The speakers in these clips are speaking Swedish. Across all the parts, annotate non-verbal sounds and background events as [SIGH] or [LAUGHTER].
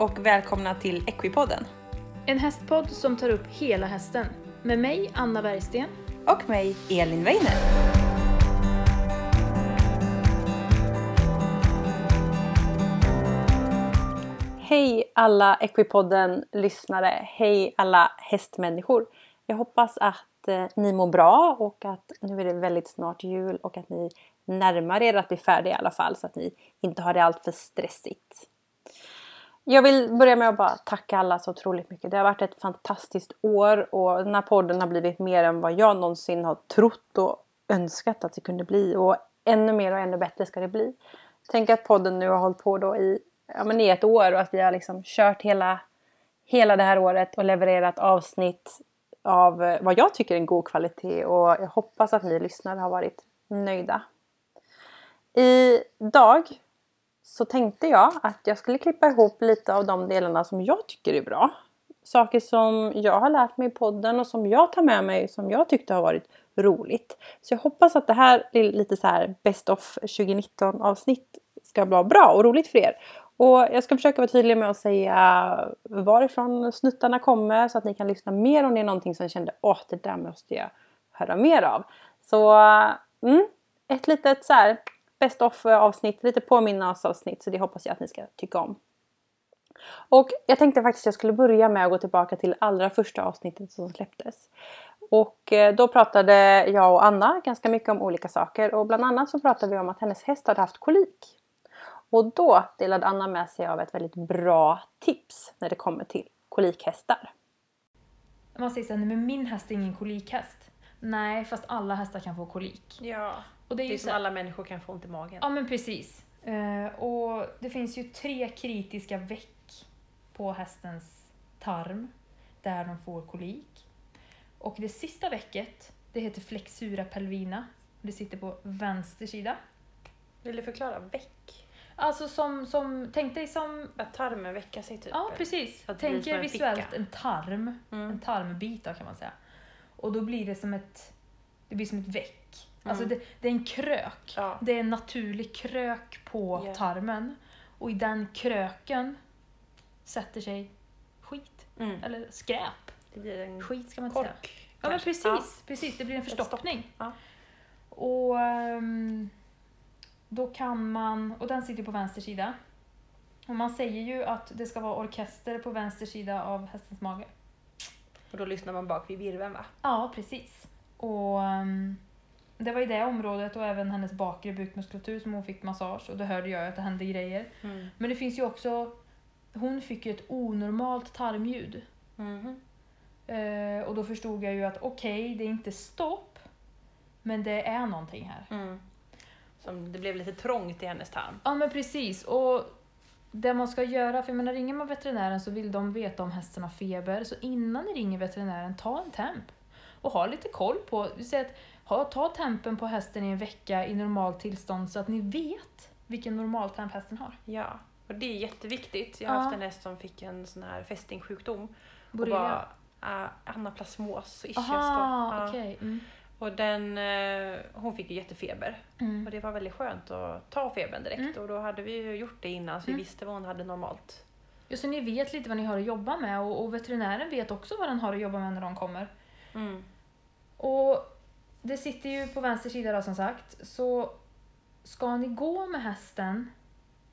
och välkomna till Equipodden. En hästpodd som tar upp hela hästen. Med mig, Anna Bergsten. Och mig, Elin Weiner. Hej alla Equipodden-lyssnare! Hej alla hästmänniskor! Jag hoppas att eh, ni mår bra och att nu är det väldigt snart jul och att ni närmar er att bli färdiga i alla fall så att ni inte har det allt för stressigt. Jag vill börja med att bara tacka alla så otroligt mycket. Det har varit ett fantastiskt år och den här podden har blivit mer än vad jag någonsin har trott och önskat att det kunde bli. Och ännu mer och ännu bättre ska det bli. Tänk att podden nu har hållit på då i, ja, men i ett år och att vi har liksom kört hela, hela det här året och levererat avsnitt av eh, vad jag tycker är en god kvalitet och jag hoppas att ni lyssnare har varit nöjda. Idag så tänkte jag att jag skulle klippa ihop lite av de delarna som jag tycker är bra. Saker som jag har lärt mig i podden och som jag tar med mig som jag tyckte har varit roligt. Så jag hoppas att det här lite så här Best of 2019 avsnitt ska vara bra och roligt för er. Och jag ska försöka vara tydlig med att säga varifrån snuttarna kommer så att ni kan lyssna mer om det är någonting som kände åh det där måste jag höra mer av. Så mm, ett litet så här Best of avsnitt, lite påminnas-avsnitt så det hoppas jag att ni ska tycka om. Och jag tänkte faktiskt att jag skulle börja med att gå tillbaka till allra första avsnittet som släpptes. Och eh, då pratade jag och Anna ganska mycket om olika saker och bland annat så pratade vi om att hennes häst hade haft kolik. Och då delade Anna med sig av ett väldigt bra tips när det kommer till kolikhästar. Man säger såhär, men min häst är ingen kolikhäst. Nej, fast alla hästar kan få kolik. Ja. Och Det är, ju som så- alla människor kan få ont i magen. Ja men precis. Eh, och det finns ju tre kritiska veck på hästens tarm där de får kolik. Och det sista vecket, det heter flexura pelvina. Det sitter på vänster sida. Vill du förklara väck? Alltså som, som tänk dig som, Att tarmen väcker sig typ? ja precis, det tänk er visuellt ficka. en tarm, Mm. en tarmbit då, kan man säga. Och då blir det som ett, det blir som ett veck. Alltså Mm. det, det är en krök. Ja. Det är en naturlig krök på Ja. tarmen. Och i den kröken sätter sig skit. Mm. Eller skräp. Det blir en Skit ska man inte säga. kork. Ja men precis, precis. Det blir en förstoppning. Ja. Och ehm, då kan man, och den sitter på vänster sida. Och man säger ju att det ska vara orkester på vänster sida av hästens mage. Och då lyssnar man bak vid virveln va? Ja, precis. Och ehm, det var i det området och även hennes bakre bukmuskulatur som hon fick massage och då hörde jag att det hände grejer. Mm. Men det finns ju också, hon fick ju ett onormalt tarmljud. Mhm. Eh, och då förstod jag ju att okej, det är inte stopp, men det är någonting här. Mm. Som det blev lite trångt i hennes tarm. Ja men precis, och det man ska göra, för jag menar ringer man veterinären så vill de veta om hästen har feber, så innan ni ringer veterinären, ta en temp. Och ha lite koll på, säger att ha, ta tempen på hästen i en vecka i normalt tillstånd så att ni vet vilken normaltemp hästen har. Ja, och det är jätteviktigt. Jag har Ja. haft en häst som fick en sån här fästingsjukdom. Och Borrelia? uh, anaplasmos, ischias då. Aha, Ja. okej. Mm. Och den, eh, hon fick ju jättefeber. Mm. Och det var väldigt skönt att ta febern direkt. Mm. Och då hade vi ju gjort det innan så vi Mm. visste vad hon hade normalt. Ja, så ni vet lite vad ni har att jobba med och, och veterinären vet också vad den har att jobba med när de kommer. Mm. Och det sitter ju på vänster sida då som sagt. Så ska ni gå med hästen,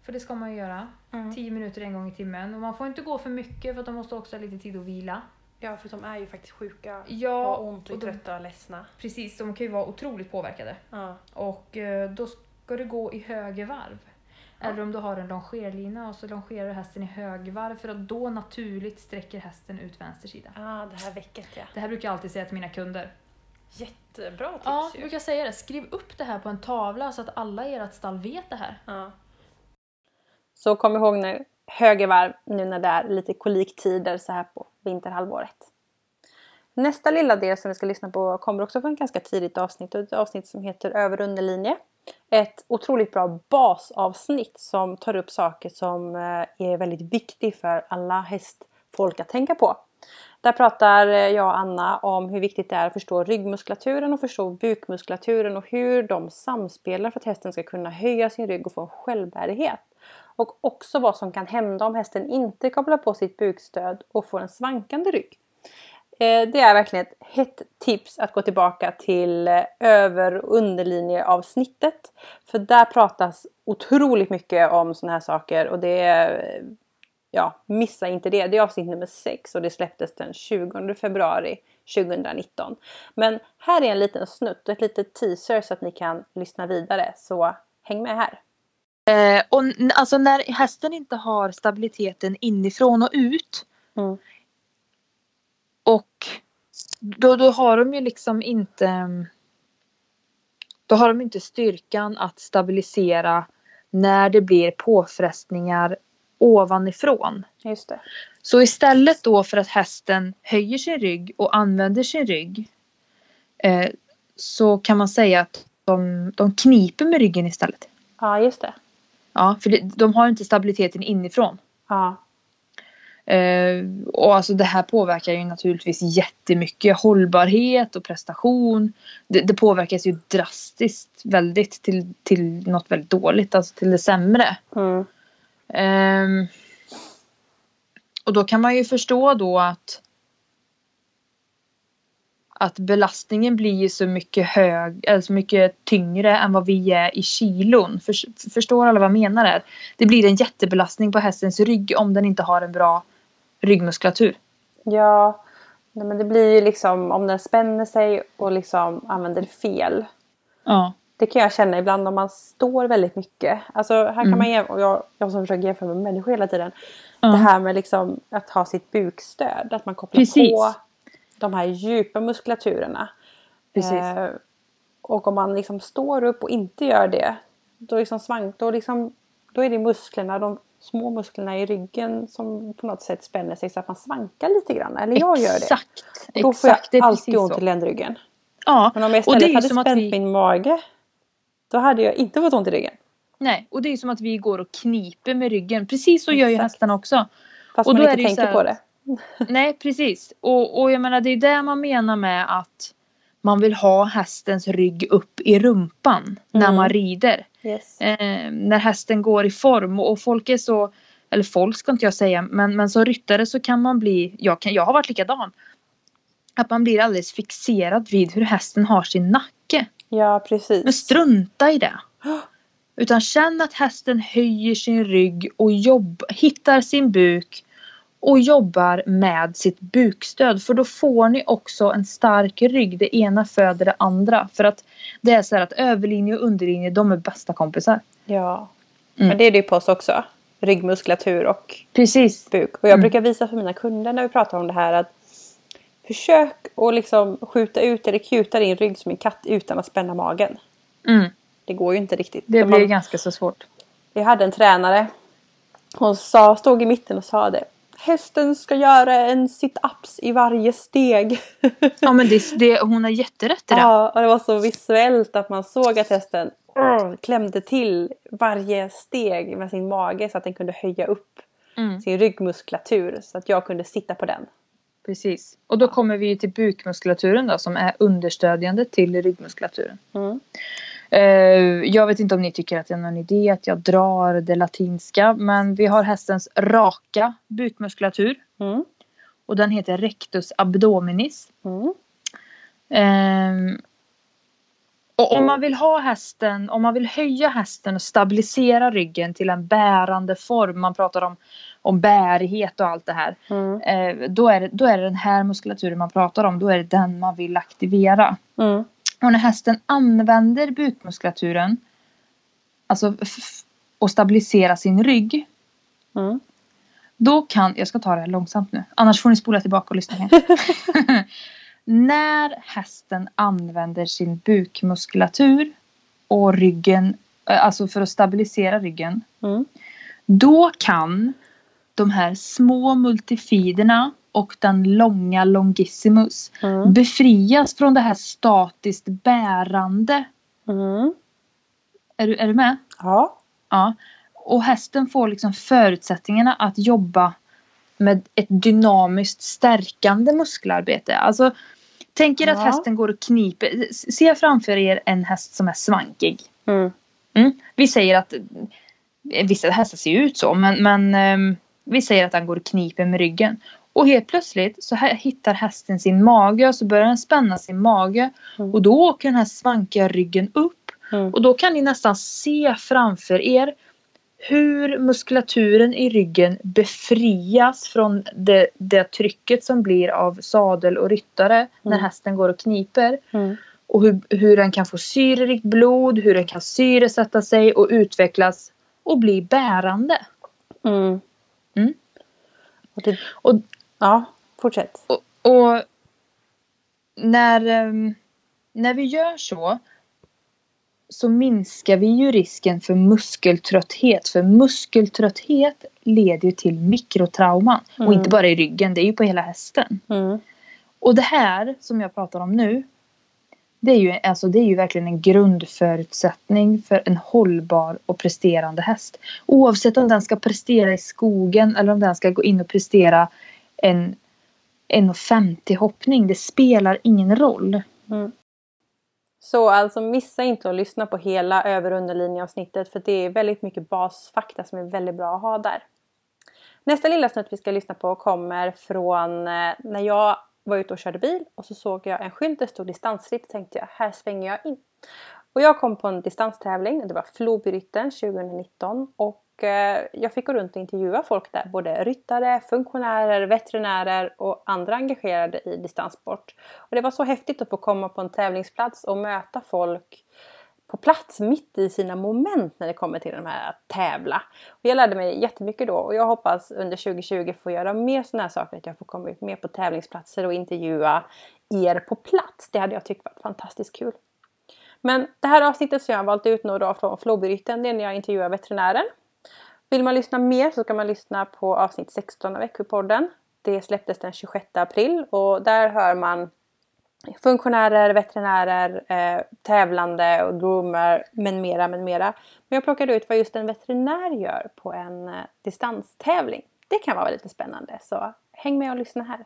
för det ska man ju göra, Mm. 10 minuter en gång i timmen. Och man får inte gå för mycket för att de måste också ha lite tid att vila. Ja, för de är ju faktiskt sjuka. Ja, och ont och, och de- trötta och ledsna. precis. De kan ju vara otroligt påverkade. Ja. Och eh, då ska du gå i höger varv. Ja. Eller om du har en longerlina och så longerar du hästen i högvarv för att då naturligt sträcker hästen ut vänster sida. Ah, det här väcket ja. Det här brukar jag alltid säga till mina kunder. Jättebra tips Ja, ju. jag brukar säga det. Skriv upp det här på en tavla så att alla i ert stall vet det här. Ja. Så kom ihåg nu, höger varv nu när det är lite koliktider så här på vinterhalvåret. Nästa lilla del som vi ska lyssna på kommer också från ett ganska tidigt avsnitt. och Ett avsnitt som heter Över underlinje. Ett otroligt bra basavsnitt som tar upp saker som eh, är väldigt viktigt för alla hästfolk att tänka på. Där pratar eh, jag och Anna om hur viktigt det är att förstå ryggmuskulaturen och förstå bukmuskulaturen och hur de samspelar för att hästen ska kunna höja sin rygg och få en självbärighet. Och också vad som kan hända om hästen inte kopplar på sitt bukstöd och får en svankande rygg. Eh, det är verkligen ett hett tips att gå tillbaka till eh, över och underlinjeavsnittet. För där pratas otroligt mycket om sådana här saker och det ja, missa inte det. Det är avsnitt nummer 6 och det släpptes den 20 februari 2019. Men här är en liten snutt och ett litet teaser så att ni kan lyssna vidare. Så häng med här! Eh, och alltså när hästen inte har stabiliteten inifrån och ut. Mm. Och då, då har de ju liksom inte Då har de inte styrkan att stabilisera när det blir påfrestningar ovanifrån. Just det. Så istället då för att hästen höjer sin rygg och använder sin rygg eh, så kan man säga att de, de kniper med ryggen istället. Ja, just det. Ja, för det, de har inte stabiliteten inifrån. Ja. Eh, och alltså det här påverkar ju naturligtvis jättemycket hållbarhet och prestation. Det, det påverkas ju drastiskt väldigt till, till något väldigt dåligt, alltså till det sämre. Mm. Um, och då kan man ju förstå då att att belastningen blir så mycket hög, eller så mycket tyngre än vad vi är i kilon. För, förstår alla vad jag menar här? Det blir en jättebelastning på hästens rygg om den inte har en bra ryggmuskulatur. Ja, men det blir ju liksom om den spänner sig och liksom använder fel. Ja. Det kan jag känna ibland om man står väldigt mycket. Alltså här kan mm. man jämföra, jag, jag som försöker jämföra med människor hela tiden. Mm. Det här med liksom att ha sitt bukstöd. Att man kopplar Precis. på de här djupa muskulaturerna. Eh, och om man liksom står upp och inte gör det. Då, liksom svank, då, liksom, då är det musklerna, de små musklerna i ryggen som på något sätt spänner sig så att man svankar lite grann. Eller jag gör det. Exakt. Då får jag alltid ont i ländryggen. Ja. Men om jag istället hade spänt vi... min mage då hade jag inte fått ont i ryggen. Nej, och det är som att vi går och kniper med ryggen. Precis så gör ju hästarna också. Fast och man inte tänker här, på det. [LAUGHS] Nej, precis. Och, och jag menar det är det man menar med att man vill ha hästens rygg upp i rumpan mm. när man rider. Yes. Eh, när hästen går i form och, och folk är så eller folk ska inte jag säga, men, men som ryttare så kan man bli, jag, kan, jag har varit likadan. Att man blir alldeles fixerad vid hur hästen har sin nacke. Ja, precis. Men strunta i det. Utan känn att hästen höjer sin rygg och jobb, hittar sin buk och jobbar med sitt bukstöd. För då får ni också en stark rygg. Det ena föder det andra. För att det är så här att överlinje och underlinje, de är bästa kompisar. Ja. Mm. Men det är det ju på oss också. Ryggmuskulatur och Precis. buk. Och jag mm. brukar visa för mina kunder när vi pratar om det här att Försök att liksom skjuta ut eller kuta din rygg som en katt utan att spänna magen. Mm. Det går ju inte riktigt. Det blir man, ganska så svårt. Jag hade en tränare. Hon sa, stod i mitten och sa det. Hästen ska göra en sit-ups i varje steg. [LAUGHS] Ja men det, det, hon har jätterätt i det. Ja, och det var så visuellt att man såg att hästen uh, klämde till varje steg med sin mage så att den kunde höja upp mm. sin ryggmuskulatur så att jag kunde sitta på den. Precis. Och då kommer vi till bukmuskulaturen då som är understödjande till ryggmuskulaturen. Mm. Uh, jag vet inte om ni tycker att det är någon idé att jag drar det latinska men vi har hästens raka bukmuskulatur. Mm. Och den heter rectus abdominis. Mm. Uh, och om man vill ha hästen, om man vill höja hästen och stabilisera ryggen till en bärande form. Man pratar om om bärighet och allt det här. Mm. Eh, då, är det, då är det den här muskulaturen man pratar om. Då är det den man vill aktivera. Mm. Och när hästen använder bukmuskulaturen alltså och stabilisera sin rygg. Mm. Då kan, jag ska ta det här långsamt nu. Annars får ni spola tillbaka och lyssna igen. [LAUGHS] när hästen använder sin bukmuskulatur och ryggen, eh, alltså för att stabilisera ryggen. Mm. Då kan de här små multifiderna och den långa longissimus mm. befrias från det här statiskt bärande. Mm. Är, du, är du med? Ja. Ja. Och hästen får liksom förutsättningarna att jobba med ett dynamiskt stärkande muskelarbete. Alltså Tänk er ja. att hästen går och kniper. Se framför er en häst som är svankig. Mm. Mm. Vi säger att vissa hästar ser ut så men, men ehm, vi säger att han går och kniper med ryggen. Och helt plötsligt så hittar hästen sin mage och så börjar den spänna sin mage. Mm. Och då åker den här svankiga ryggen upp. Mm. Och då kan ni nästan se framför er hur muskulaturen i ryggen befrias från det, det trycket som blir av sadel och ryttare när Mm. hästen går och kniper. Mm. Och hur, hur den kan få syrerikt blod, hur den kan syresätta sig och utvecklas och bli bärande. Mm. Och det, Och ja, fortsätt. Och, och när, ehm, när vi gör så så minskar vi ju risken för muskeltrötthet. För muskeltrötthet leder ju till mikrotrauman. Och Mm. inte bara i ryggen, det är ju på hela hästen. Mm. Och det här som jag pratar om nu det är, ju, alltså det är ju verkligen en grundförutsättning för en hållbar och presterande häst. Oavsett om den ska prestera i skogen eller om den ska gå in och prestera en 1,50 hoppning. Det spelar ingen roll. Mm. Så alltså missa inte att lyssna på hela över och underlinjeavsnittet för det är väldigt mycket basfakta som är väldigt bra att ha där. Nästa lilla snutt vi ska lyssna på kommer från eh, när jag var ute och körde bil och så såg jag en skylt där det stod distansritt och tänkte jag här svänger jag in. Och jag kom på en distanstävling, det var Flobyrytten 2019 och eh, jag fick gå runt och intervjua folk där, både ryttare, funktionärer, veterinärer och andra engagerade i distanssport. Och det var så häftigt att få komma på en tävlingsplats och möta folk på plats mitt i sina moment när det kommer till de här att tävla. Och jag lärde mig jättemycket då och jag hoppas under 2020 få göra mer sådana här saker, att jag får komma ut mer på tävlingsplatser och intervjua er på plats. Det hade jag tyckt varit fantastiskt kul. Men det här avsnittet som jag har valt ut nu då från Flobyrytten, det är när jag intervjuar veterinären. Vill man lyssna mer så ska man lyssna på avsnitt 16 av Växjöpodden. Det släpptes den 26 april och där hör man funktionärer, veterinärer, eh, tävlande och groomer med mera, med mera. Men jag plockade ut vad just en veterinär gör på en eh, distanstävling. Det kan vara lite spännande så häng med och lyssna här.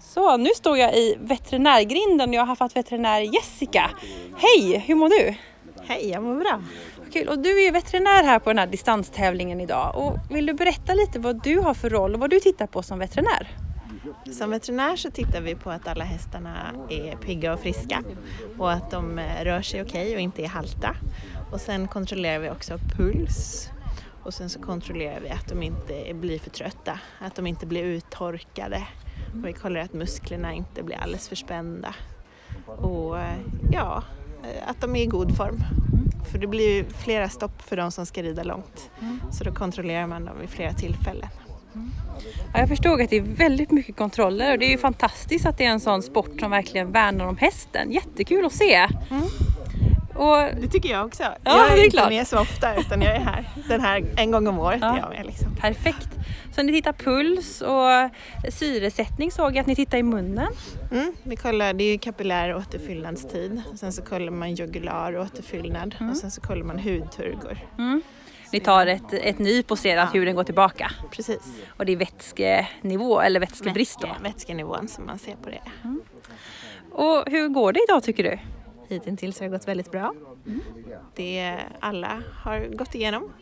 Så nu står jag i veterinärgrinden och jag har haft veterinär Jessica. Hej, hur mår du? Hej, jag mår bra. Kul. Och du är veterinär här på den här distanstävlingen idag. Och vill du berätta lite vad du har för roll och vad du tittar på som veterinär? Som veterinär så tittar vi på att alla hästarna är pigga och friska och att de eh, rör sig okej och inte är halta. Och sen kontrollerar vi också puls och sen så kontrollerar vi att de inte blir för trötta, att de inte blir uttorkade och vi kollar att musklerna inte blir alldeles för spända. Och eh, ja, eh, att de är i god form. För det blir ju flera stopp för de som ska rida långt. Så då kontrollerar man dem vid flera tillfällen. Ja, jag förstod att det är väldigt mycket kontroller och det är ju fantastiskt att det är en sån sport som verkligen värnar om hästen. Jättekul att se! Och, Det tycker jag också. Ja, jag är, det är inte klart. med så ofta utan jag är här den här en gång om året. Ja. Jag med, liksom. perfekt! Så ni tittar puls och syresättning såg jag att ni tittar i munnen. mm, vi kollar, det är ju kapillär återfyllnadstid. Sen så kollar man jugular återfyllnad och sen så kollar man hudturgor. Mm. Ni tar ett, ett nyp och ser att Ja. huden går tillbaka. Precis. Och det är vätskenivå eller vätskebrist då. Vätske, vätskenivån som man ser på det. Och hur går det idag tycker du? Hittills har det gått väldigt bra. Det alla har gått igenom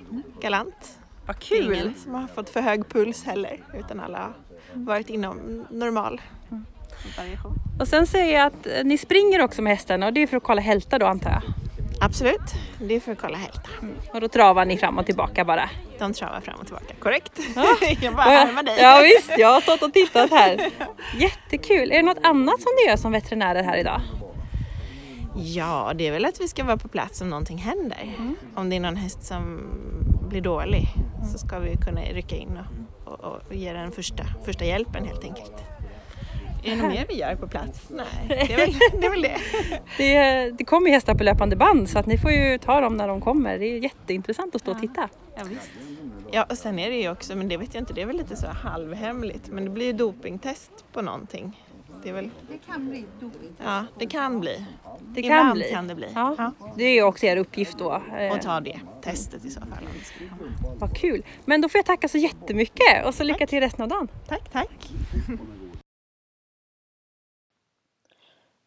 galant. Vad Det är ingen som har fått för hög puls heller utan alla har varit inom normal variation. Och sen ser jag att eh, ni springer också med hästarna och det är för att kolla hälta då antar jag. Absolut, det för att kolla hälta. Och då travar ni fram och tillbaka bara. De travar fram och tillbaka. Korrekt. [LAUGHS] jag bara härmar dig. Ja visst, jag har stått och tittat här. [LAUGHS] Jättekul! Är det något annat som ni gör som veterinärer här idag? Ja, det är väl att vi ska vara på plats om någonting händer. Om det är någon häst som blir dålig så ska vi kunna rycka in och, och, och ge den första, första hjälpen helt enkelt. Är det något mer vi gör på plats? Nej, det är väl det. Är väl det. [LAUGHS] Det, det kommer ju hästar på löpande band så att ni får ju ta dem när de kommer. Det är jätteintressant att stå och titta. Ja, visst. Ja, och sen är det ju också, men det vet jag inte, det är väl lite så halvhemligt, men det blir ju dopingtest på någonting. Det, är väl... det kan bli dopingtest. Ja, det kan bli. Det kan Ibland bli. kan det bli. Ja. Ja. Det är ju också er uppgift då. Eh, Och ta det testet i så fall. Vad kul! Men då får jag tacka så jättemycket och så lycka till resten av dagen. Tack, tack.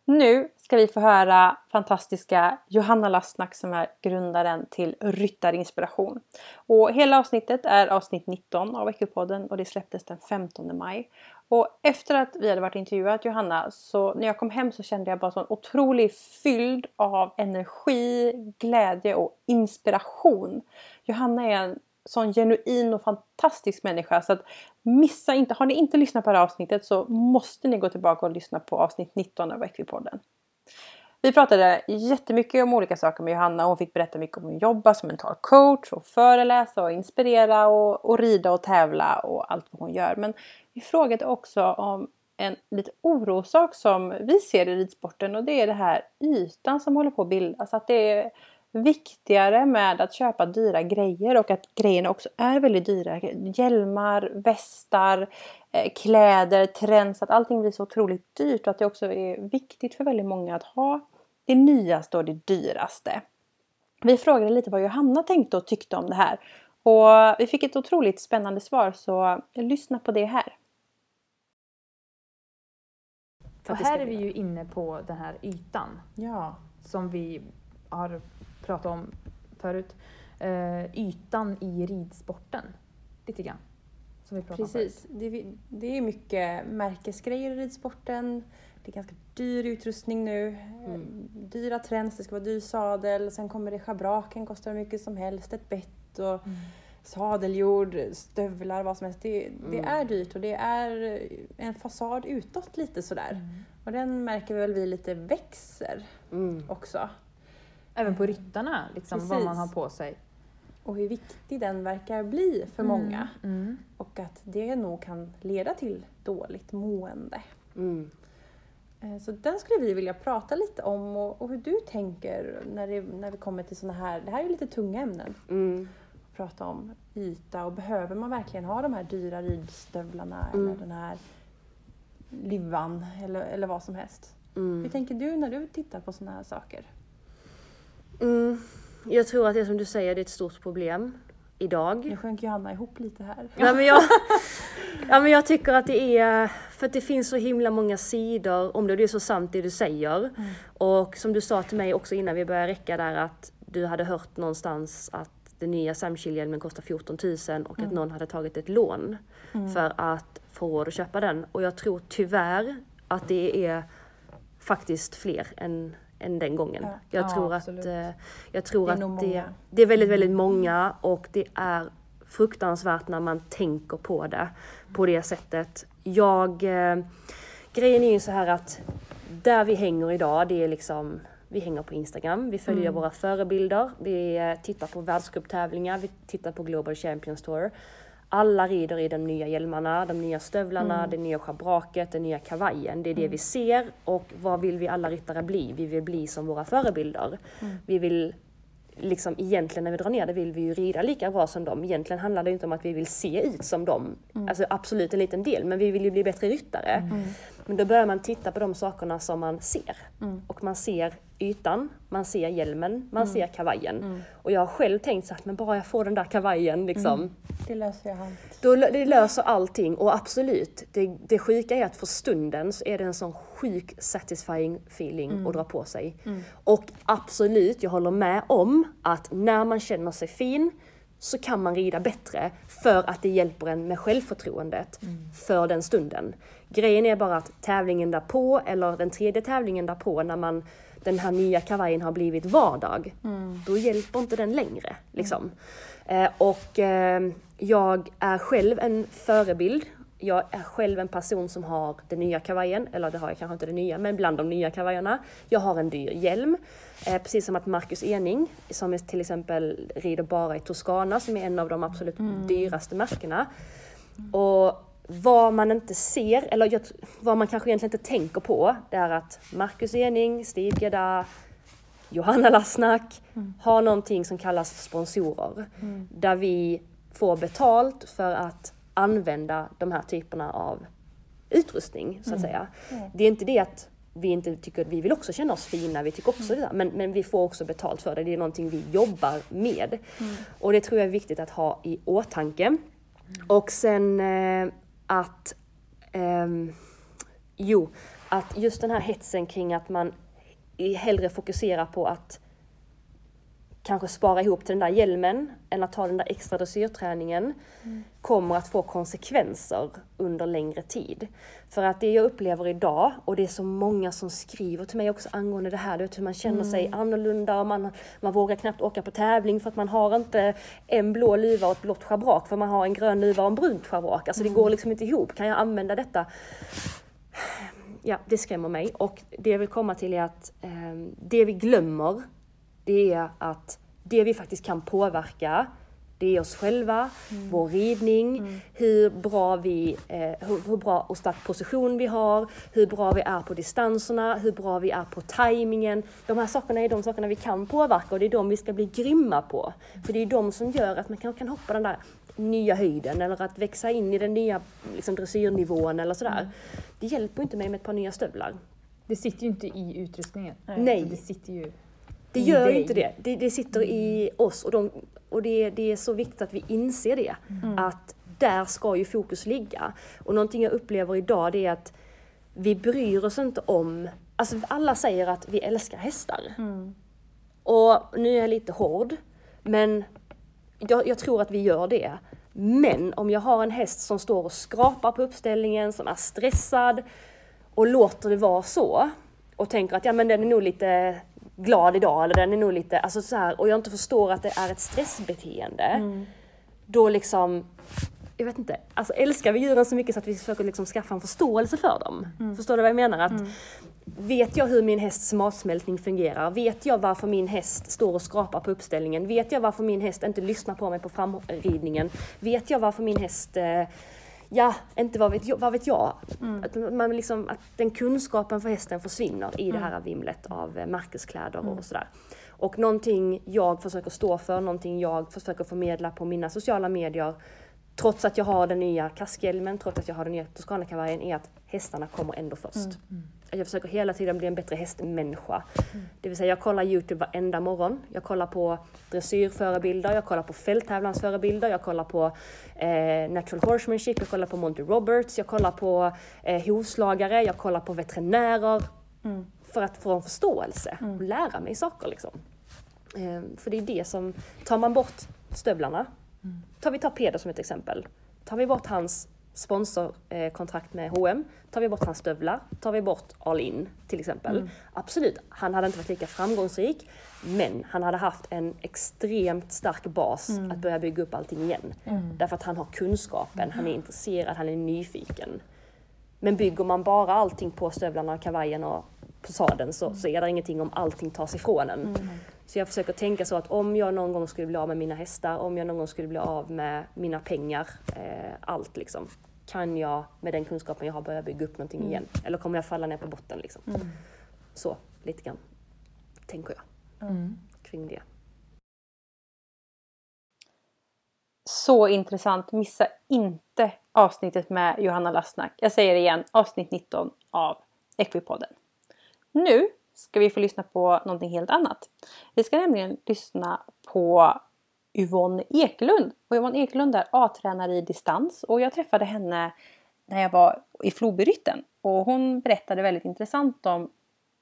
Nu ska vi få höra fantastiska Johanna Lastnack som är grundaren till Ryttarinspiration. Och hela avsnittet är avsnitt 19 av Veckopodden och det släpptes den 15 maj. Och efter att vi hade varit intervjuat Johanna så när jag kom hem så kände jag bara sån otrolig fylld av energi, glädje och inspiration. Johanna är en sån genuin och fantastisk människa så att missa inte, har ni inte lyssnat på det här avsnittet så måste ni gå tillbaka och lyssna på avsnitt 19 av Equipodden. Vi pratade jättemycket om olika saker med Johanna. Hon fick berätta mycket om hur hon jobbar som mental coach och föreläsa och inspirera och, och rida och tävla och allt vad hon gör. Men vi frågade också om en lite orosak som vi ser i ridsporten och det är det här ytan som håller på att bildas. Att det är viktigare med att köpa dyra grejer och att grejerna också är väldigt dyra. Hjälmar, västar, eh, kläder, trends, att allting blir så otroligt dyrt och att det också är viktigt för väldigt många att ha det nyaste och det dyraste. Vi frågade lite vad Johanna tänkte och tyckte om det här och vi fick ett otroligt spännande svar så lyssna på det här. Och här är vi ju inne på den här ytan. Ja. Som vi har pratat om förut. Uh, ytan i ridsporten. Lite grann. Som vi Precis. Om det, det är mycket märkesgrejer i ridsporten. Det är ganska dyr utrustning nu. Mm. Dyra trends, det ska vara dyr sadel. Sen kommer det schabraken, kostar hur mycket som helst. Ett bett och mm. sadeljord, stövlar, vad som helst. Det, mm. det, är dyrt och det är en fasad utåt lite sådär. Mm. Och den märker väl vi lite växer mm. också. Även på ryttarna, liksom, vad man har på sig. Och hur viktig den verkar bli för mm. många. Mm. Och att det nog kan leda till dåligt mående. Mm. Eh, så den skulle vi vilja prata lite om och, och hur du tänker när, det, när vi kommer till sådana här, det här är ju lite tunga ämnen. Mm. Prata om yta och behöver man verkligen ha de här dyra ridstövlarna eller mm. den här livan eller, eller vad som helst. Mm. Hur tänker du när du tittar på sådana här saker? Mm, jag tror att det som du säger, det är ett stort problem idag. Nu sjönk Johanna ihop lite här. Ja, men jag, ja, men jag tycker att det är, för att det finns så himla många sidor om det, det är så sant det du säger. Mm. Och som du sa till mig också innan vi började räcka där att du hade hört någonstans att den nya Samchill-hjälmen kostar 14 000 och mm. att någon hade tagit ett lån mm. för att få råd att köpa den. Och jag tror tyvärr att det är faktiskt fler än än den gången. Ja, jag, ja, tror att, eh, jag tror det att det, det är väldigt, väldigt många och det är fruktansvärt när man tänker på det på det sättet. Jag, eh, grejen är ju så här att där vi hänger idag, det är liksom vi hänger på Instagram, vi följer mm. våra förebilder, vi eh, tittar på världscuptävlingar, vi tittar på Global Champions Tour. Alla rider i de nya hjälmarna, de nya stövlarna, mm. det nya schabraket, den nya kavajen. Det är det mm. vi ser och vad vill vi alla ryttare bli? Vi vill bli som våra förebilder. Mm. Vi vill liksom egentligen när vi drar ner det vill vi ju rida lika bra som dem. Egentligen handlar det inte om att vi vill se ut som dem. Mm. Alltså absolut en liten del, men vi vill ju bli bättre ryttare. Men då börjar man titta på de sakerna som man ser. Mm. Och man ser ytan, man ser hjälmen, man mm. ser kavajen. Mm. Och jag har själv tänkt så att men bara jag får den där kavajen liksom. Mm. Det löser jag allt. Då, det löser allting och absolut, det, det sjuka är att för stunden så är det en sån sjuk satisfying feeling mm. att dra på sig. Mm. Och absolut, jag håller med om att när man känner sig fin så kan man rida bättre för att det hjälper en med självförtroendet mm. för den stunden. Grejen är bara att tävlingen därpå, eller den tredje tävlingen därpå, när man den här nya kavajen har blivit vardag, mm. då hjälper inte den längre. Liksom. Mm. Eh, och eh, jag är själv en förebild. Jag är själv en person som har den nya kavajen, eller det har jag kanske inte den nya, men bland de nya kavajerna. Jag har en dyr hjälm, eh, precis som att Marcus Ening, som till exempel rider bara i Toscana, som är en av de absolut mm. dyraste märkena. Och vad man inte ser, eller vad man kanske egentligen inte tänker på, det är att Marcus Ening, Steve Gedda, Johanna Lassnack mm. har någonting som kallas sponsorer. Mm. Där vi får betalt för att använda de här typerna av utrustning, så att mm. säga. Det är inte det att vi inte tycker vi vill också känna oss fina, vi tycker också mm. det, men, men vi får också betalt för det. Det är någonting vi jobbar med. Mm. Och det tror jag är viktigt att ha i åtanke. Och sen eh, att um, Jo, att just den här hetsen kring att man hellre fokuserar på att kanske spara ihop till den där hjälmen än att ta den där extra dressyrträningen kommer att få konsekvenser under längre tid. För att det jag upplever idag, och det är så många som skriver till mig också angående det här, du vet hur man känner sig annorlunda och man, man vågar knappt åka på tävling för att man har inte en blå luva och ett blått schabrak för man har en grön luva och en brunt schabrak. Alltså det går liksom inte ihop. Kan jag använda detta? Ja, det skrämmer mig. Och det jag vill komma till är att eh, det vi glömmer, det är att det vi faktiskt kan påverka, det är oss själva, vår ridning, hur bra vi, eh, hur, hur bra och stark position vi har, hur bra vi är på distanserna, hur bra vi är på tajmingen. De här sakerna är de sakerna vi kan påverka och det är de vi ska bli grymma på. För det är de som gör att man kan, kan hoppa den där nya höjden eller att växa in i den nya liksom, dressyrnivån eller sådär. Det hjälper inte mig med ett par nya stövlar. Det sitter ju inte i utrustningen. Nej. Det sitter ju... Det gör dig. inte det. Det, det sitter i oss och, de, och det, det är så viktigt att vi inser det. Att där ska ju fokus ligga. Och någonting jag upplever idag det är att vi bryr oss inte om... Alltså alla säger att vi älskar hästar. Och nu är jag lite hård, men jag, jag tror att vi gör det. Men om jag har en häst som står och skrapar på uppställningen, som är stressad och låter det vara så och tänker att ja men den är nog lite glad idag eller den är nog lite, alltså så här, och jag inte förstår att det är ett stressbeteende. Då liksom, jag vet inte, alltså älskar vi djuren så mycket så att vi försöker liksom skaffa en förståelse för dem. Förstår du vad jag menar? Att Vet jag hur min hästs matsmältning fungerar? Vet jag varför min häst står och skrapar på uppställningen? Vet jag varför min häst inte lyssnar på mig på framridningen? Vet jag varför min häst eh, Ja, inte vad vet jag. Vad vet jag. Att, man liksom, att den kunskapen för hästen försvinner i det här vimlet av eh, märkeskläder och sådär. Och någonting jag försöker stå för, någonting jag försöker förmedla på mina sociala medier trots att jag har den nya kaskhjälmen, trots att jag har den nya Toscana-kavajen, är att hästarna kommer ändå först. Jag försöker hela tiden bli en bättre hästmänniska. Det vill säga jag kollar Youtube varenda morgon. Jag kollar på dressyrförebilder, jag kollar på fälttävlansförebilder, jag kollar på eh, natural horsemanship, jag kollar på Monty Roberts, jag kollar på eh, hovslagare, jag kollar på veterinärer. För att få en förståelse och lära mig saker liksom. Eh, för det är det som, tar man bort stövlarna, tar vi tar Peder som ett exempel. Tar vi bort hans sponsorkontrakt med H&M, tar vi bort hans stövlar, tar vi bort All In till exempel. Absolut, han hade inte varit lika framgångsrik, men han hade haft en extremt stark bas att börja bygga upp allting igen. Därför att han har kunskapen, han är intresserad, han är nyfiken. Men bygger man bara allting på stövlarna, kavajen och på sadeln så, så är det ingenting om allting tas ifrån en. Så jag försöker tänka så att om jag någon gång skulle bli av med mina hästar, om jag någon gång skulle bli av med mina pengar, eh, allt liksom. Kan jag med den kunskapen jag har börja bygga upp någonting igen? Eller kommer jag falla ner på botten liksom? Så, lite grann. Tänker jag. Kring det. Så intressant. Missa inte avsnittet med Johanna Lastnack. Jag säger det igen, avsnitt 19 av Equipodden. Nu ska vi få lyssna på någonting helt annat. Vi ska nämligen lyssna på Yvonne Ekelund. Och Yvonne Ekelund är A-tränare i distans och jag träffade henne när jag var i Flobyrytten. Och hon berättade väldigt intressant om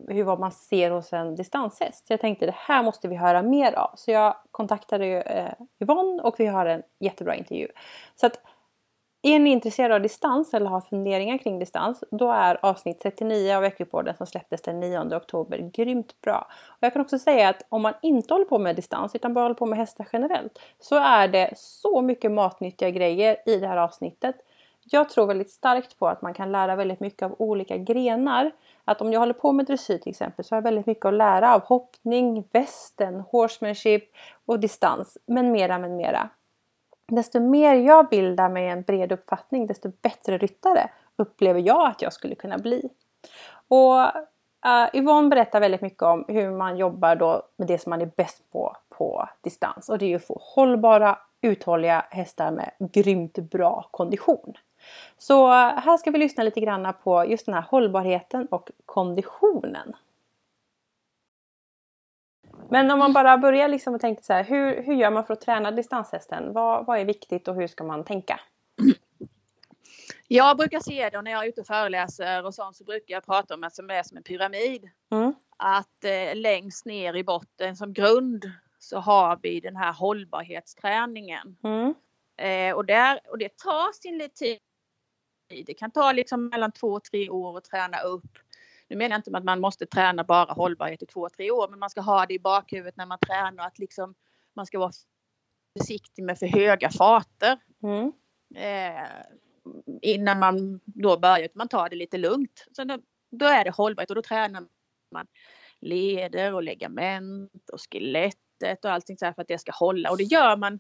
hur vad man ser hos en distanshäst. Så jag tänkte det här måste vi höra mer av. Så jag kontaktade eh, Yvonne och vi har en jättebra intervju. Så att är ni intresserade av distans eller har funderingar kring distans då är avsnitt 39 av Veckopodden som släpptes den 9 oktober grymt bra. Och jag kan också säga att om man inte håller på med distans utan bara håller på med hästar generellt så är det så mycket matnyttiga grejer i det här avsnittet. Jag tror väldigt starkt på att man kan lära väldigt mycket av olika grenar. Att om jag håller på med dressyr till exempel så har jag väldigt mycket att lära av hoppning, västen, horsemanship och distans. Men mera, men mera. Desto mer jag bildar mig en bred uppfattning desto bättre ryttare upplever jag att jag skulle kunna bli. Och uh, Yvonne berättar väldigt mycket om hur man jobbar då med det som man är bäst på på distans. Och det är ju att få hållbara, uthålliga hästar med grymt bra kondition. Så eh, här ska vi lyssna lite grann på just den här hållbarheten och konditionen. Men om man bara börjar liksom och tänker så här, hur, hur gör man för att träna distanshästen? Vad, vad är viktigt och hur ska man tänka? Jag brukar se det när jag är ute och föreläser och sånt så brukar jag prata om att det är som en pyramid. Mm. Att eh, längst ner i botten som grund så har vi den här hållbarhetsträningen. Mm. Eh, och, där, och det tar sin lite tid. Det kan ta liksom mellan två och tre år att träna upp. Nu menar jag inte att man måste träna bara hållbarhet i två, tre år, men man ska ha det i bakhuvudet när man tränar att liksom man ska vara försiktig med för höga farter. Mm. Eh, innan man då börjar, man tar det lite lugnt. Så då, då är det hållbarhet och då tränar man leder och ligament och skelettet och allting så här för att det ska hålla och det gör man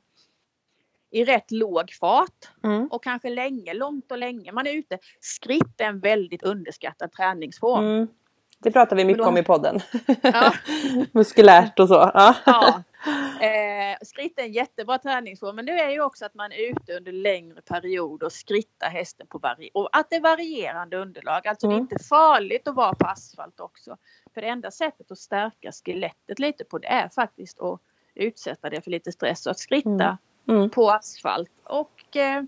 i rätt låg fart Mm. och kanske länge, långt och länge. Man är ute. Skritt är en väldigt underskattad träningsform. Mm. Det pratar vi mycket då- om i podden. Ja. [LAUGHS] Muskulärt och så. Ja. Ja. [LAUGHS] Eh, skritt är en jättebra träningsform men det är ju också att man är ute under längre period och skrittar hästen på vari- och att det är varierande underlag. Alltså det är Mm. inte farligt att vara på asfalt också. För det enda sättet att stärka skelettet lite på det är faktiskt att utsätta det för lite stress och att skritta Mm. På asfalt. Och eh,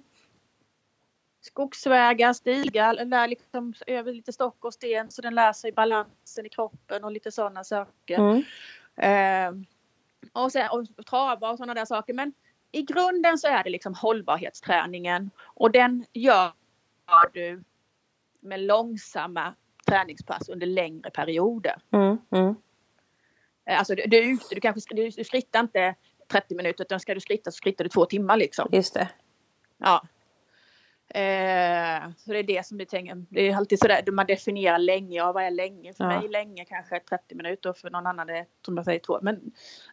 skogsvägar, stigar, lär liksom över lite stock och sten så den lär sig balansen i kroppen och lite sådana saker. Mm. Eh, och, sen, och trava och sådana där saker. Men i grunden så är det liksom hållbarhetsträningen och den gör du med långsamma träningspass under längre perioder. Mm. Mm. Alltså du, du, är ute, du kanske du, du skrittar inte 30 minuter utan ska du skritta så skrittar du två timmar liksom. Just det. Ja. Eh, så det är det som vi tänker. Det är alltid sådär, man definierar länge. Ja, vad är länge? För Ja. mig länge kanske 30 minuter och för någon annan är det som jag säger två. Men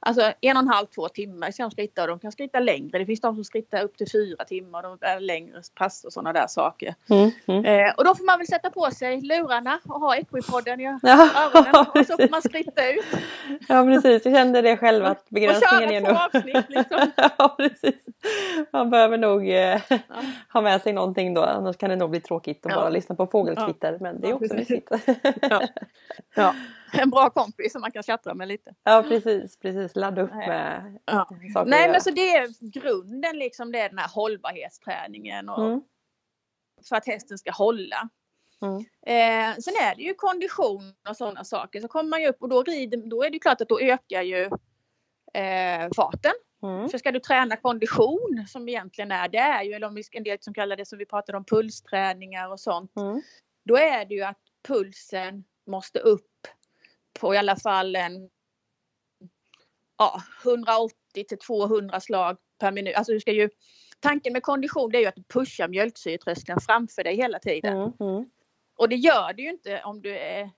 alltså en och en halv, två timmar ska de skritta och de kan skritta längre. Det finns de som skrittar upp till fyra timmar och de är längre pass och sådana där saker. Mm. Mm. Eh, och då får man väl sätta på sig lurarna och ha Equipodden i Ja, öronen och så får man skritta ut. [LAUGHS] Ja precis, jag kände det själv att Och begränsningen är köra nog... två avsnitt liksom. [LAUGHS] ja precis. Man behöver nog eh, Ja. ha med sig någonting då annars kan det nog bli tråkigt att Ja. bara lyssna på fågelkvitter men det är Ja, också mysigt. [LAUGHS] Ja. Ja. [LAUGHS] En bra kompis som man kan tjattra med lite. ja precis, precis. Ladda upp Nej. med Ja. saker Nej men så det är grunden liksom det är den här hållbarhetsträningen och Mm. för att hästen ska hålla. Mm. Eh, sen är det ju kondition och sådana saker. Så kommer man ju upp och då, rider, då är det klart att då ökar ju eh, farten. Mm. För ska du träna kondition som egentligen är det är ju, eller om vi en del som kallar det som vi pratade om pulsträningar och sånt. Mm. Då är det ju att pulsen måste upp på i alla fall en ja, 180 till 200 slag per minut. Alltså du ska ju, tanken med kondition det är ju att du pushar mjölksyretröskeln framför dig hela tiden. Mm. Mm. Och det gör du ju inte om du är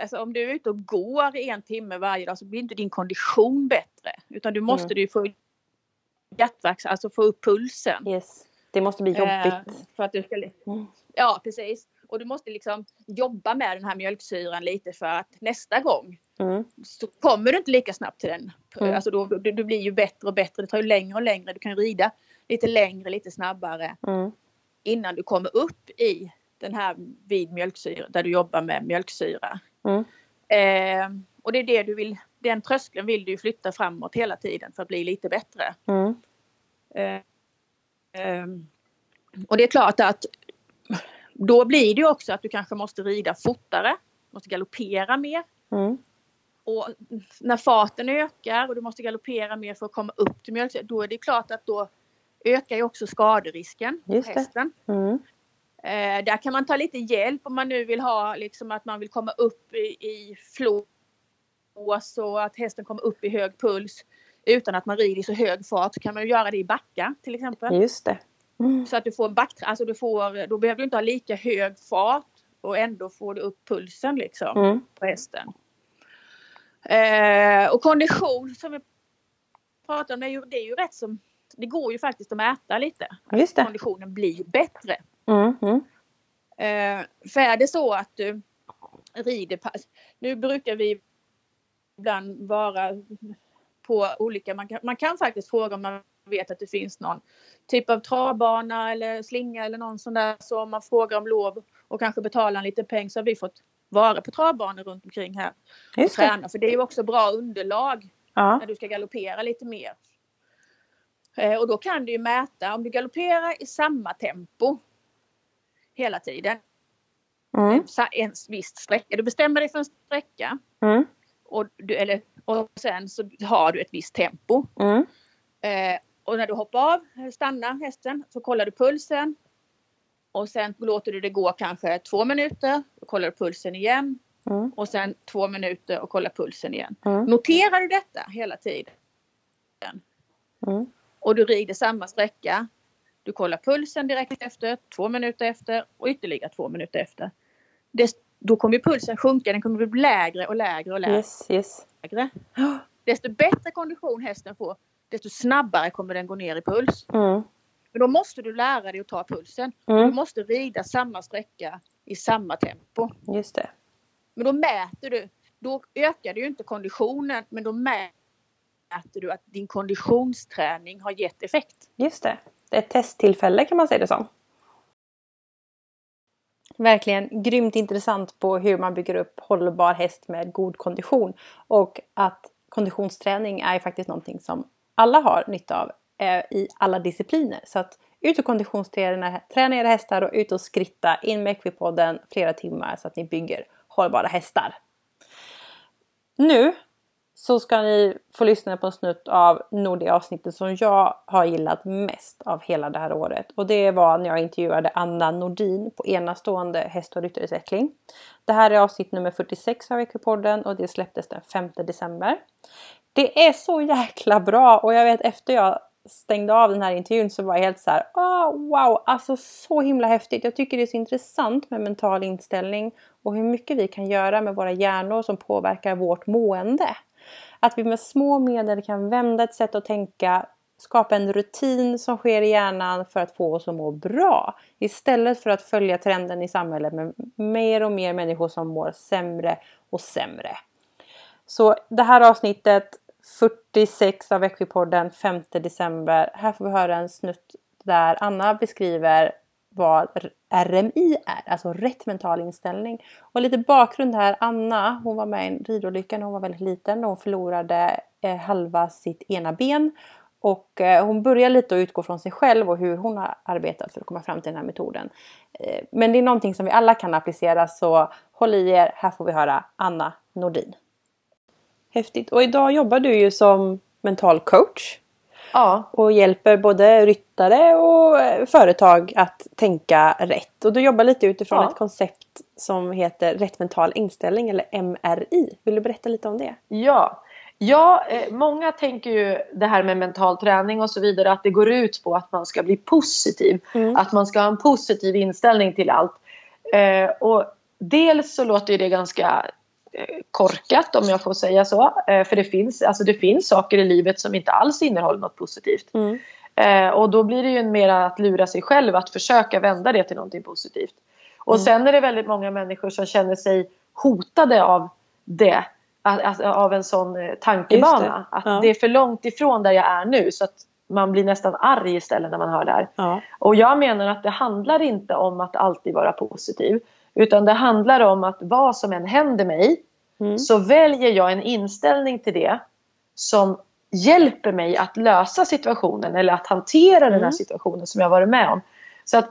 Alltså om du är ute och går en timme varje dag så blir inte din kondition bättre. Utan du måste Mm. du få hjärtverks, alltså få upp pulsen. Yes. Det måste bli Eh, jobbigt. för att du ska... Mm. Ja precis. Och du måste liksom jobba med den här mjölksyran lite för att nästa gång Mm. så kommer du inte lika snabbt till den. Mm. Alltså då, du, du blir ju bättre och bättre. Det tar ju längre och längre. Du kan rida lite längre, lite snabbare Mm. innan du kommer upp i den här vid mjölksyra, där du jobbar med mjölksyra. Mm. Eh, och det är det du vill, den tröskeln vill du ju flytta framåt hela tiden för att bli lite bättre. Mm. Eh, eh, och det är klart att då blir det också att du kanske måste rida fortare, måste galoppera mer. Mm. Och när farten ökar och du måste galoppera mer för att komma upp till mjölksyra, då är det klart att då ökar ju också skaderisken på Just det. hästen. Mm. Eh, där kan man ta lite hjälp om man nu vill ha liksom att man vill komma upp i, i flås och att hästen kommer upp i hög puls utan att man rider i så hög fart så kan man ju göra det i backa till exempel. Just det. Mm. Så att du får en back, alltså du får, då behöver du inte ha lika hög fart och ändå får du upp pulsen liksom Mm. på hästen. Eh, och kondition som vi pratade om, det är, ju, det är ju rätt som, det går ju faktiskt att mäta lite. Just det. Konditionen blir bättre. Mm. Mm. Eh, för är det så att du rider nu brukar vi ibland vara på olika, man kan, man kan faktiskt fråga om man vet att det finns någon typ av travbana eller slinga eller någon sån där. Så om man frågar om lov och kanske betalar en liten peng så har vi fått vara på travbanor runt omkring här och träna. För det är ju också bra underlag Ja. när du ska galoppera lite mer. Eh, och då kan du ju mäta, om du galopperar i samma tempo hela tiden. Mm. En viss sträcka. Du bestämmer dig för en sträcka Mm. Och, du, eller, och sen så har du ett visst tempo. Mm. Eh, och när du hoppar av, stannar hästen, så kollar du pulsen. Och sen låter du det gå kanske två minuter. Då kollar du pulsen igen. Mm. Och sen två minuter och kollar pulsen igen. Mm. Noterar du detta hela tiden? Mm. Och du rider samma sträcka. Du kollar pulsen direkt efter, två minuter efter och ytterligare två minuter efter. Det, då kommer pulsen sjunka, den kommer bli lägre och lägre och lägre. Yes, yes. Desto bättre kondition hästen får, desto snabbare kommer den gå ner i puls. Mm. Men då måste du lära dig att ta pulsen. Du Mm. måste rida samma sträcka i samma tempo. Just det. Men då mäter du. Då ökar du inte konditionen men då mäter du att din konditionsträning har gett effekt. Just det. Det är ett testtillfälle kan man säga det som. Verkligen grymt intressant på hur man bygger upp hållbar häst med god kondition. Och att konditionsträning är faktiskt någonting som alla har nytta av eh, i alla discipliner. Så att ut och konditionsträna träna era hästar och ut och skritta in med Equipodden flera timmar så att ni bygger hållbara hästar. Nu så ska ni få lyssna på en snutt av nog det avsnittet som jag har gillat mest av hela det här året. Och det var när jag intervjuade Anna Nordin på enastående häst och ryttarutveckling. Det här är avsnitt nummer 46 av Equipodden och det släpptes den 5 december. Det är så jäkla bra och jag vet efter jag stängde av den här intervjun så var jag helt så här, oh, wow, alltså så himla häftigt. Jag tycker det är så intressant med mental inställning och hur mycket vi kan göra med våra hjärnor som påverkar vårt mående. Att vi med små medel kan vända ett sätt att tänka, skapa en rutin som sker i hjärnan för att få oss att må bra. Istället för att följa trenden i samhället med mer och mer människor som mår sämre och sämre. Så det här avsnittet 46 av Equipodden 5 december. Här får vi höra en snutt där Anna beskriver vad RMI är, alltså rätt mental inställning. Och lite bakgrund här, Anna hon var med i en ridolycka när hon var väldigt liten och hon förlorade eh, halva sitt ena ben. Och eh, hon börjar lite att utgå från sig själv och hur hon har arbetat för att komma fram till den här metoden. Eh, men det är någonting som vi alla kan applicera så håll i er, här får vi höra Anna Nordin. Häftigt! Och idag jobbar du ju som mental coach Ja, och hjälper både ryttare och eh, företag att tänka rätt. Och du jobbar lite utifrån Ja. ett koncept som heter rätt mental inställning eller MRI. Vill du berätta lite om det? ja. Ja, eh, många tänker ju det här med mental träning och så vidare att det går ut på att man ska bli positiv. Mm. Att man ska ha en positiv inställning till allt. Eh, och dels så låter det ganska korkat om jag får säga så. Eh, för det finns, alltså det finns saker i livet som inte alls innehåller något positivt. Mm. Eh, och då blir det ju mer att lura sig själv att försöka vända det till någonting positivt. Och Mm. sen är det väldigt många människor som känner sig hotade av det. Alltså, av en sån eh, tankebana. Det. Att Ja. det är för långt ifrån där jag är nu. Så att man blir nästan arg istället när man hör det här. Ja. Och jag menar att det handlar inte om att alltid vara positiv. Utan det handlar om att vad som än händer mig Mm. så väljer jag en inställning till det som hjälper mig att lösa situationen eller att hantera den här Mm. situationen som jag varit med om. Så att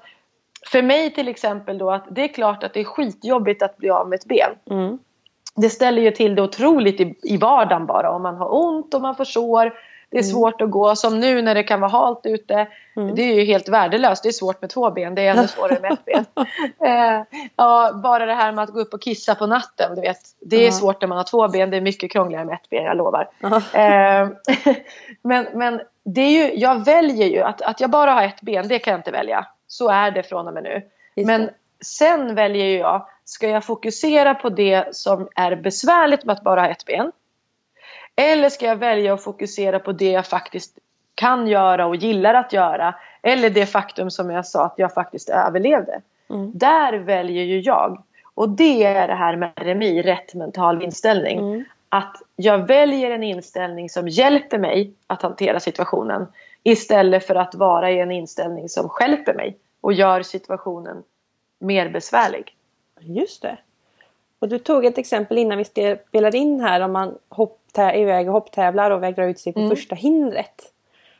för mig till exempel då att det är klart att det är skitjobbigt att bli av med ett ben. Mm. Det ställer ju till det otroligt i, i vardagen bara om man har ont och man får sår. Det är Mm. svårt att gå som nu när det kan vara halt ute. Mm. Det är ju helt värdelöst. Det är svårt med två ben. Det är ännu svårare med ett ben. [LAUGHS] Eh, ja, bara det här med att gå upp och kissa på natten. Du vet, det är Ja. svårt när man har två ben. Det är mycket krångligare med ett ben, jag lovar. Ja. Eh, [LAUGHS] men, men det är ju, jag väljer ju att, att jag bara har ett ben. Det kan jag inte välja. Så är det från och med nu. Just Men det. sen väljer jag, ska jag fokusera på det som är besvärligt med att bara ha ett ben? Eller ska jag välja att fokusera på det jag faktiskt kan göra och gillar att göra? Eller det faktum som jag sa att jag faktiskt överlevde. Mm. Där väljer ju jag. Och det är det här med RMI, rätt mental inställning. Mm. Att jag väljer en inställning som hjälper mig att hantera situationen. Istället för att vara i en inställning som stjälper mig och gör situationen mer besvärlig. Just det. Och du tog ett exempel innan vi spelade in här om man är iväg och hopptävlar och vägrar ut sig på Mm. första hindret.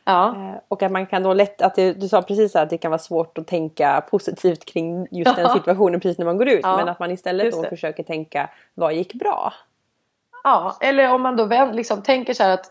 Ja, Eh, Och att man kan då lätt, att det, du sa precis att det kan vara svårt att tänka positivt kring just den situationen precis när man går ut. Ja, Men att man istället då försöker tänka, vad gick bra? ja. eller om man då liksom tänker så här att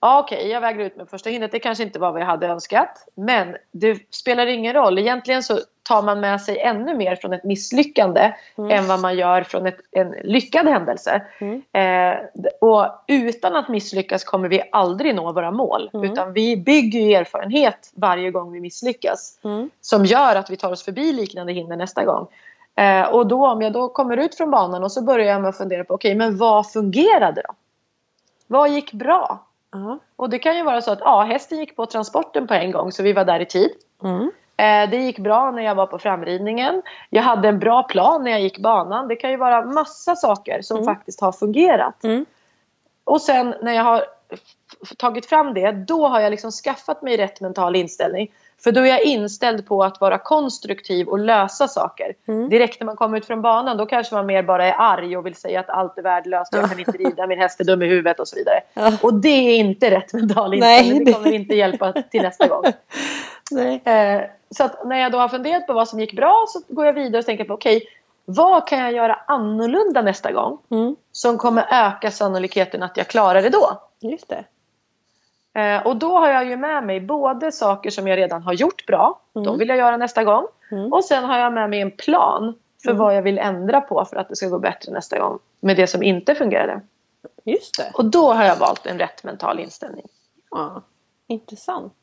Ja okej, jag väger ut med första hindret. Det kanske inte var vad jag hade önskat. Men det spelar ingen roll. Egentligen så tar man med sig ännu mer från ett misslyckande än vad man gör från ett, en lyckad händelse. Mm. Eh, och utan att misslyckas kommer vi aldrig nå våra mål. Utan vi bygger erfarenhet varje gång vi misslyckas. Mm. Som gör att vi tar oss förbi liknande hinder nästa gång. Eh, och då om jag då kommer ut från banan och så börjar jag med att fundera på okej men vad fungerade då? Vad gick bra? Ja. Och det kan ju vara så att ja, hästen gick på transporten på en gång så vi var där i tid. Mm. Eh, det gick bra när jag var på framridningen. Jag hade en bra plan när jag gick banan. Det kan ju vara massa saker som faktiskt har fungerat. Mm. Och sen när jag har tagit fram det, då har jag liksom skaffat mig rätt mental inställning. För då är jag inställd på att vara konstruktiv och lösa saker. Mm. Direkt när man kommer ut från banan då kanske man mer bara är arg och vill säga att allt är värdelöst, jag kan inte rida, min häst är dum i huvudet och så vidare. Ja. Och det är inte rätt mental inställning. det- kommer inte hjälpa till nästa gång. [LAUGHS] Eh, så när jag då har funderat på vad som gick bra så går jag vidare och tänker på okej, vad kan jag göra annorlunda nästa gång Mm. som kommer öka sannolikheten att jag klarar det då? Just det. Eh, och då har jag ju med mig både saker som jag redan har gjort bra, de Mm. vill jag göra nästa gång. Mm. Och sen har jag med mig en plan för vad jag vill ändra på för att det ska gå bättre nästa gång med det som inte fungerade. Just det. Och då har jag valt en rätt mental inställning. Ja. Intressant.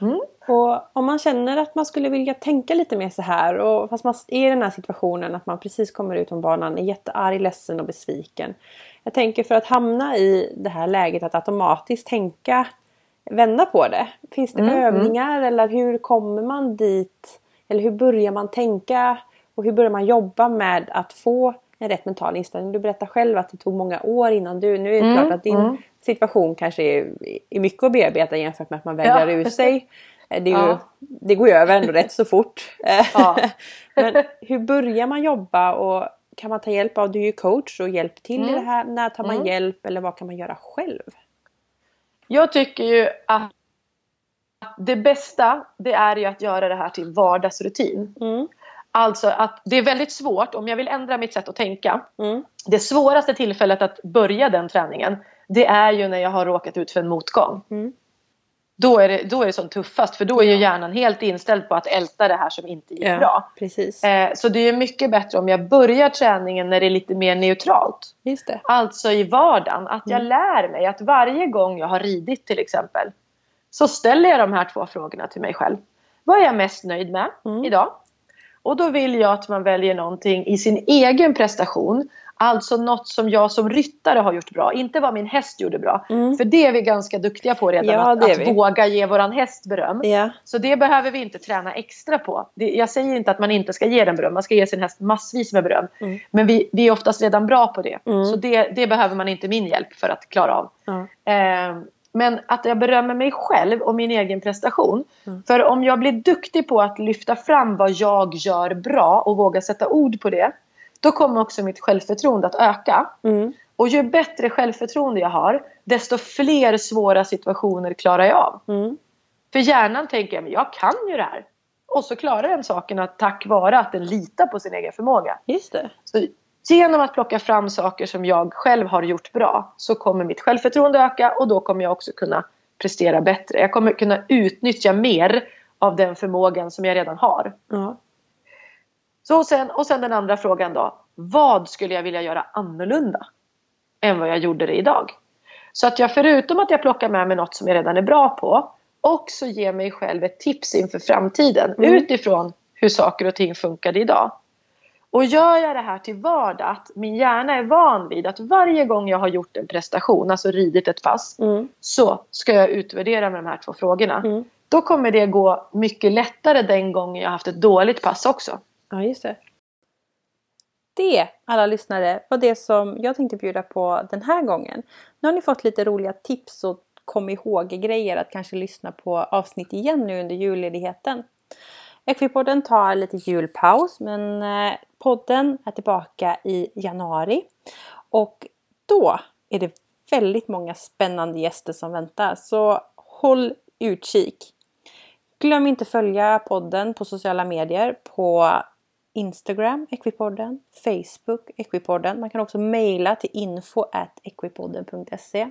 Mm. Och om man känner att man skulle vilja tänka lite mer så här och fast man är i den här situationen att man precis kommer ut från banan är jättearg, ledsen och besviken. Jag tänker för att hamna i det här läget att automatiskt tänka vända på det. Finns det Mm, övningar eller hur kommer man dit? Eller hur börjar man tänka? Och hur börjar man jobba med att få en rätt mental inställning? Du berättar själv att det tog många år innan du... Nu är det Mm, klart att din mm. situation kanske är, är mycket att bearbeta jämfört med att man vägrar Ja. ur sig. Det, ju, Ja. det går ju över ändå rätt så fort. Ja. [LAUGHS] Men hur börjar man jobba och kan man ta hjälp av, du är ju coach och hjälper till i Mm. det här. När tar man Mm. hjälp eller vad kan man göra själv? Jag tycker ju att det bästa det är ju att göra det här till vardagsrutin. Mm. Alltså att det är väldigt svårt om jag vill ändra mitt sätt att tänka. Mm. Det svåraste tillfället att börja den träningen det är ju när jag har råkat ut för en motgång. Mm. Då är det, då är det som tuffast för då är ju hjärnan helt inställd på att älta det här som inte gick bra. Precis. Eh, så det är mycket bättre om jag börjar träningen när det är lite mer neutralt. Just det. Alltså i vardagen. Att jag lär mig att varje gång jag har ridit till exempel. Så ställer jag de här två frågorna till mig själv. Vad är jag mest nöjd med Mm. idag? Och då vill jag att man väljer någonting i sin egen prestation. Alltså något som jag som ryttare har gjort bra. Inte vad min häst gjorde bra. Mm. För det är vi ganska duktiga på redan. Ja, att att våga ge våran häst beröm. Ja. Så det behöver vi inte träna extra på. Det, jag säger inte att man inte ska ge den beröm. Man ska ge sin häst massvis med beröm. Mm. Men vi, vi är oftast redan bra på det. Mm. Så det, det behöver man inte min hjälp för att klara av. Eh, men att jag berömmer mig själv och min egen prestation. Mm. För om jag blir duktig på att lyfta fram vad jag gör bra och våga sätta ord på det. Då kommer också mitt självförtroende att öka. Mm. Och ju bättre självförtroende jag har, desto fler svåra situationer klarar jag av. Mm. För hjärnan tänker jag, men jag kan ju det här. Och så klarar den sakerna tack vare att den litar på sin egen förmåga. Just det. Så genom att plocka fram saker som jag själv har gjort bra så kommer mitt självförtroende öka och då kommer jag också kunna prestera bättre. Jag kommer kunna utnyttja mer av den förmågan som jag redan har. Ja. Så och, sen, och sen den andra frågan då. Vad skulle jag vilja göra annorlunda än vad jag gjorde det idag? Så att jag förutom att jag plockar med mig något som jag redan är bra på också ger mig själv ett tips inför framtiden Mm. utifrån hur saker och ting funkade idag. Och gör jag det här till vardag, att min hjärna är van vid att varje gång jag har gjort en prestation, alltså ridit ett pass, Mm. så ska jag utvärdera med de här två frågorna. Mm. Då kommer det gå mycket lättare den gången jag har haft ett dåligt pass också. Ja, just det. Det, alla lyssnare, var det som jag tänkte bjuda på den här gången. Nu har ni fått lite roliga tips och kom ihåg grejer att kanske lyssna på avsnitt igen nu under julledigheten. Equipodden tar lite julpaus men eh, podden är tillbaka i januari. Och då är det väldigt många spännande gäster som väntar. Så håll utkik. Glöm inte följa podden på sociala medier på Instagram, Equipodden, Facebook, Equipodden. Man kan också mejla till info equipodden.se.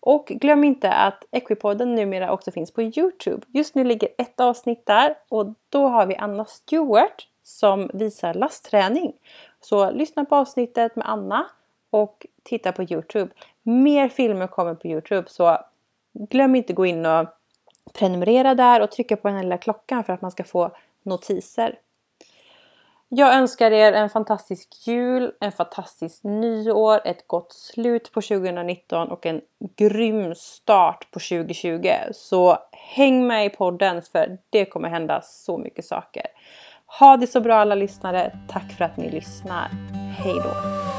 Och glöm inte att Equipodden numera också finns på Youtube. Just nu ligger ett avsnitt där och då har vi Anna Stewart som visar lastträning. Så lyssna på avsnittet med Anna och titta på Youtube. Mer filmer kommer på Youtube så glöm inte gå in och prenumerera där och trycka på den här lilla klockan för att man ska få notiser. Jag önskar er en fantastisk jul, en fantastisk nyår, ett gott slut på 2019 och en grym start på 2020. Så häng med i podden för det kommer hända så mycket saker. Ha det så bra alla lyssnare. Tack för att ni lyssnar. Hej då!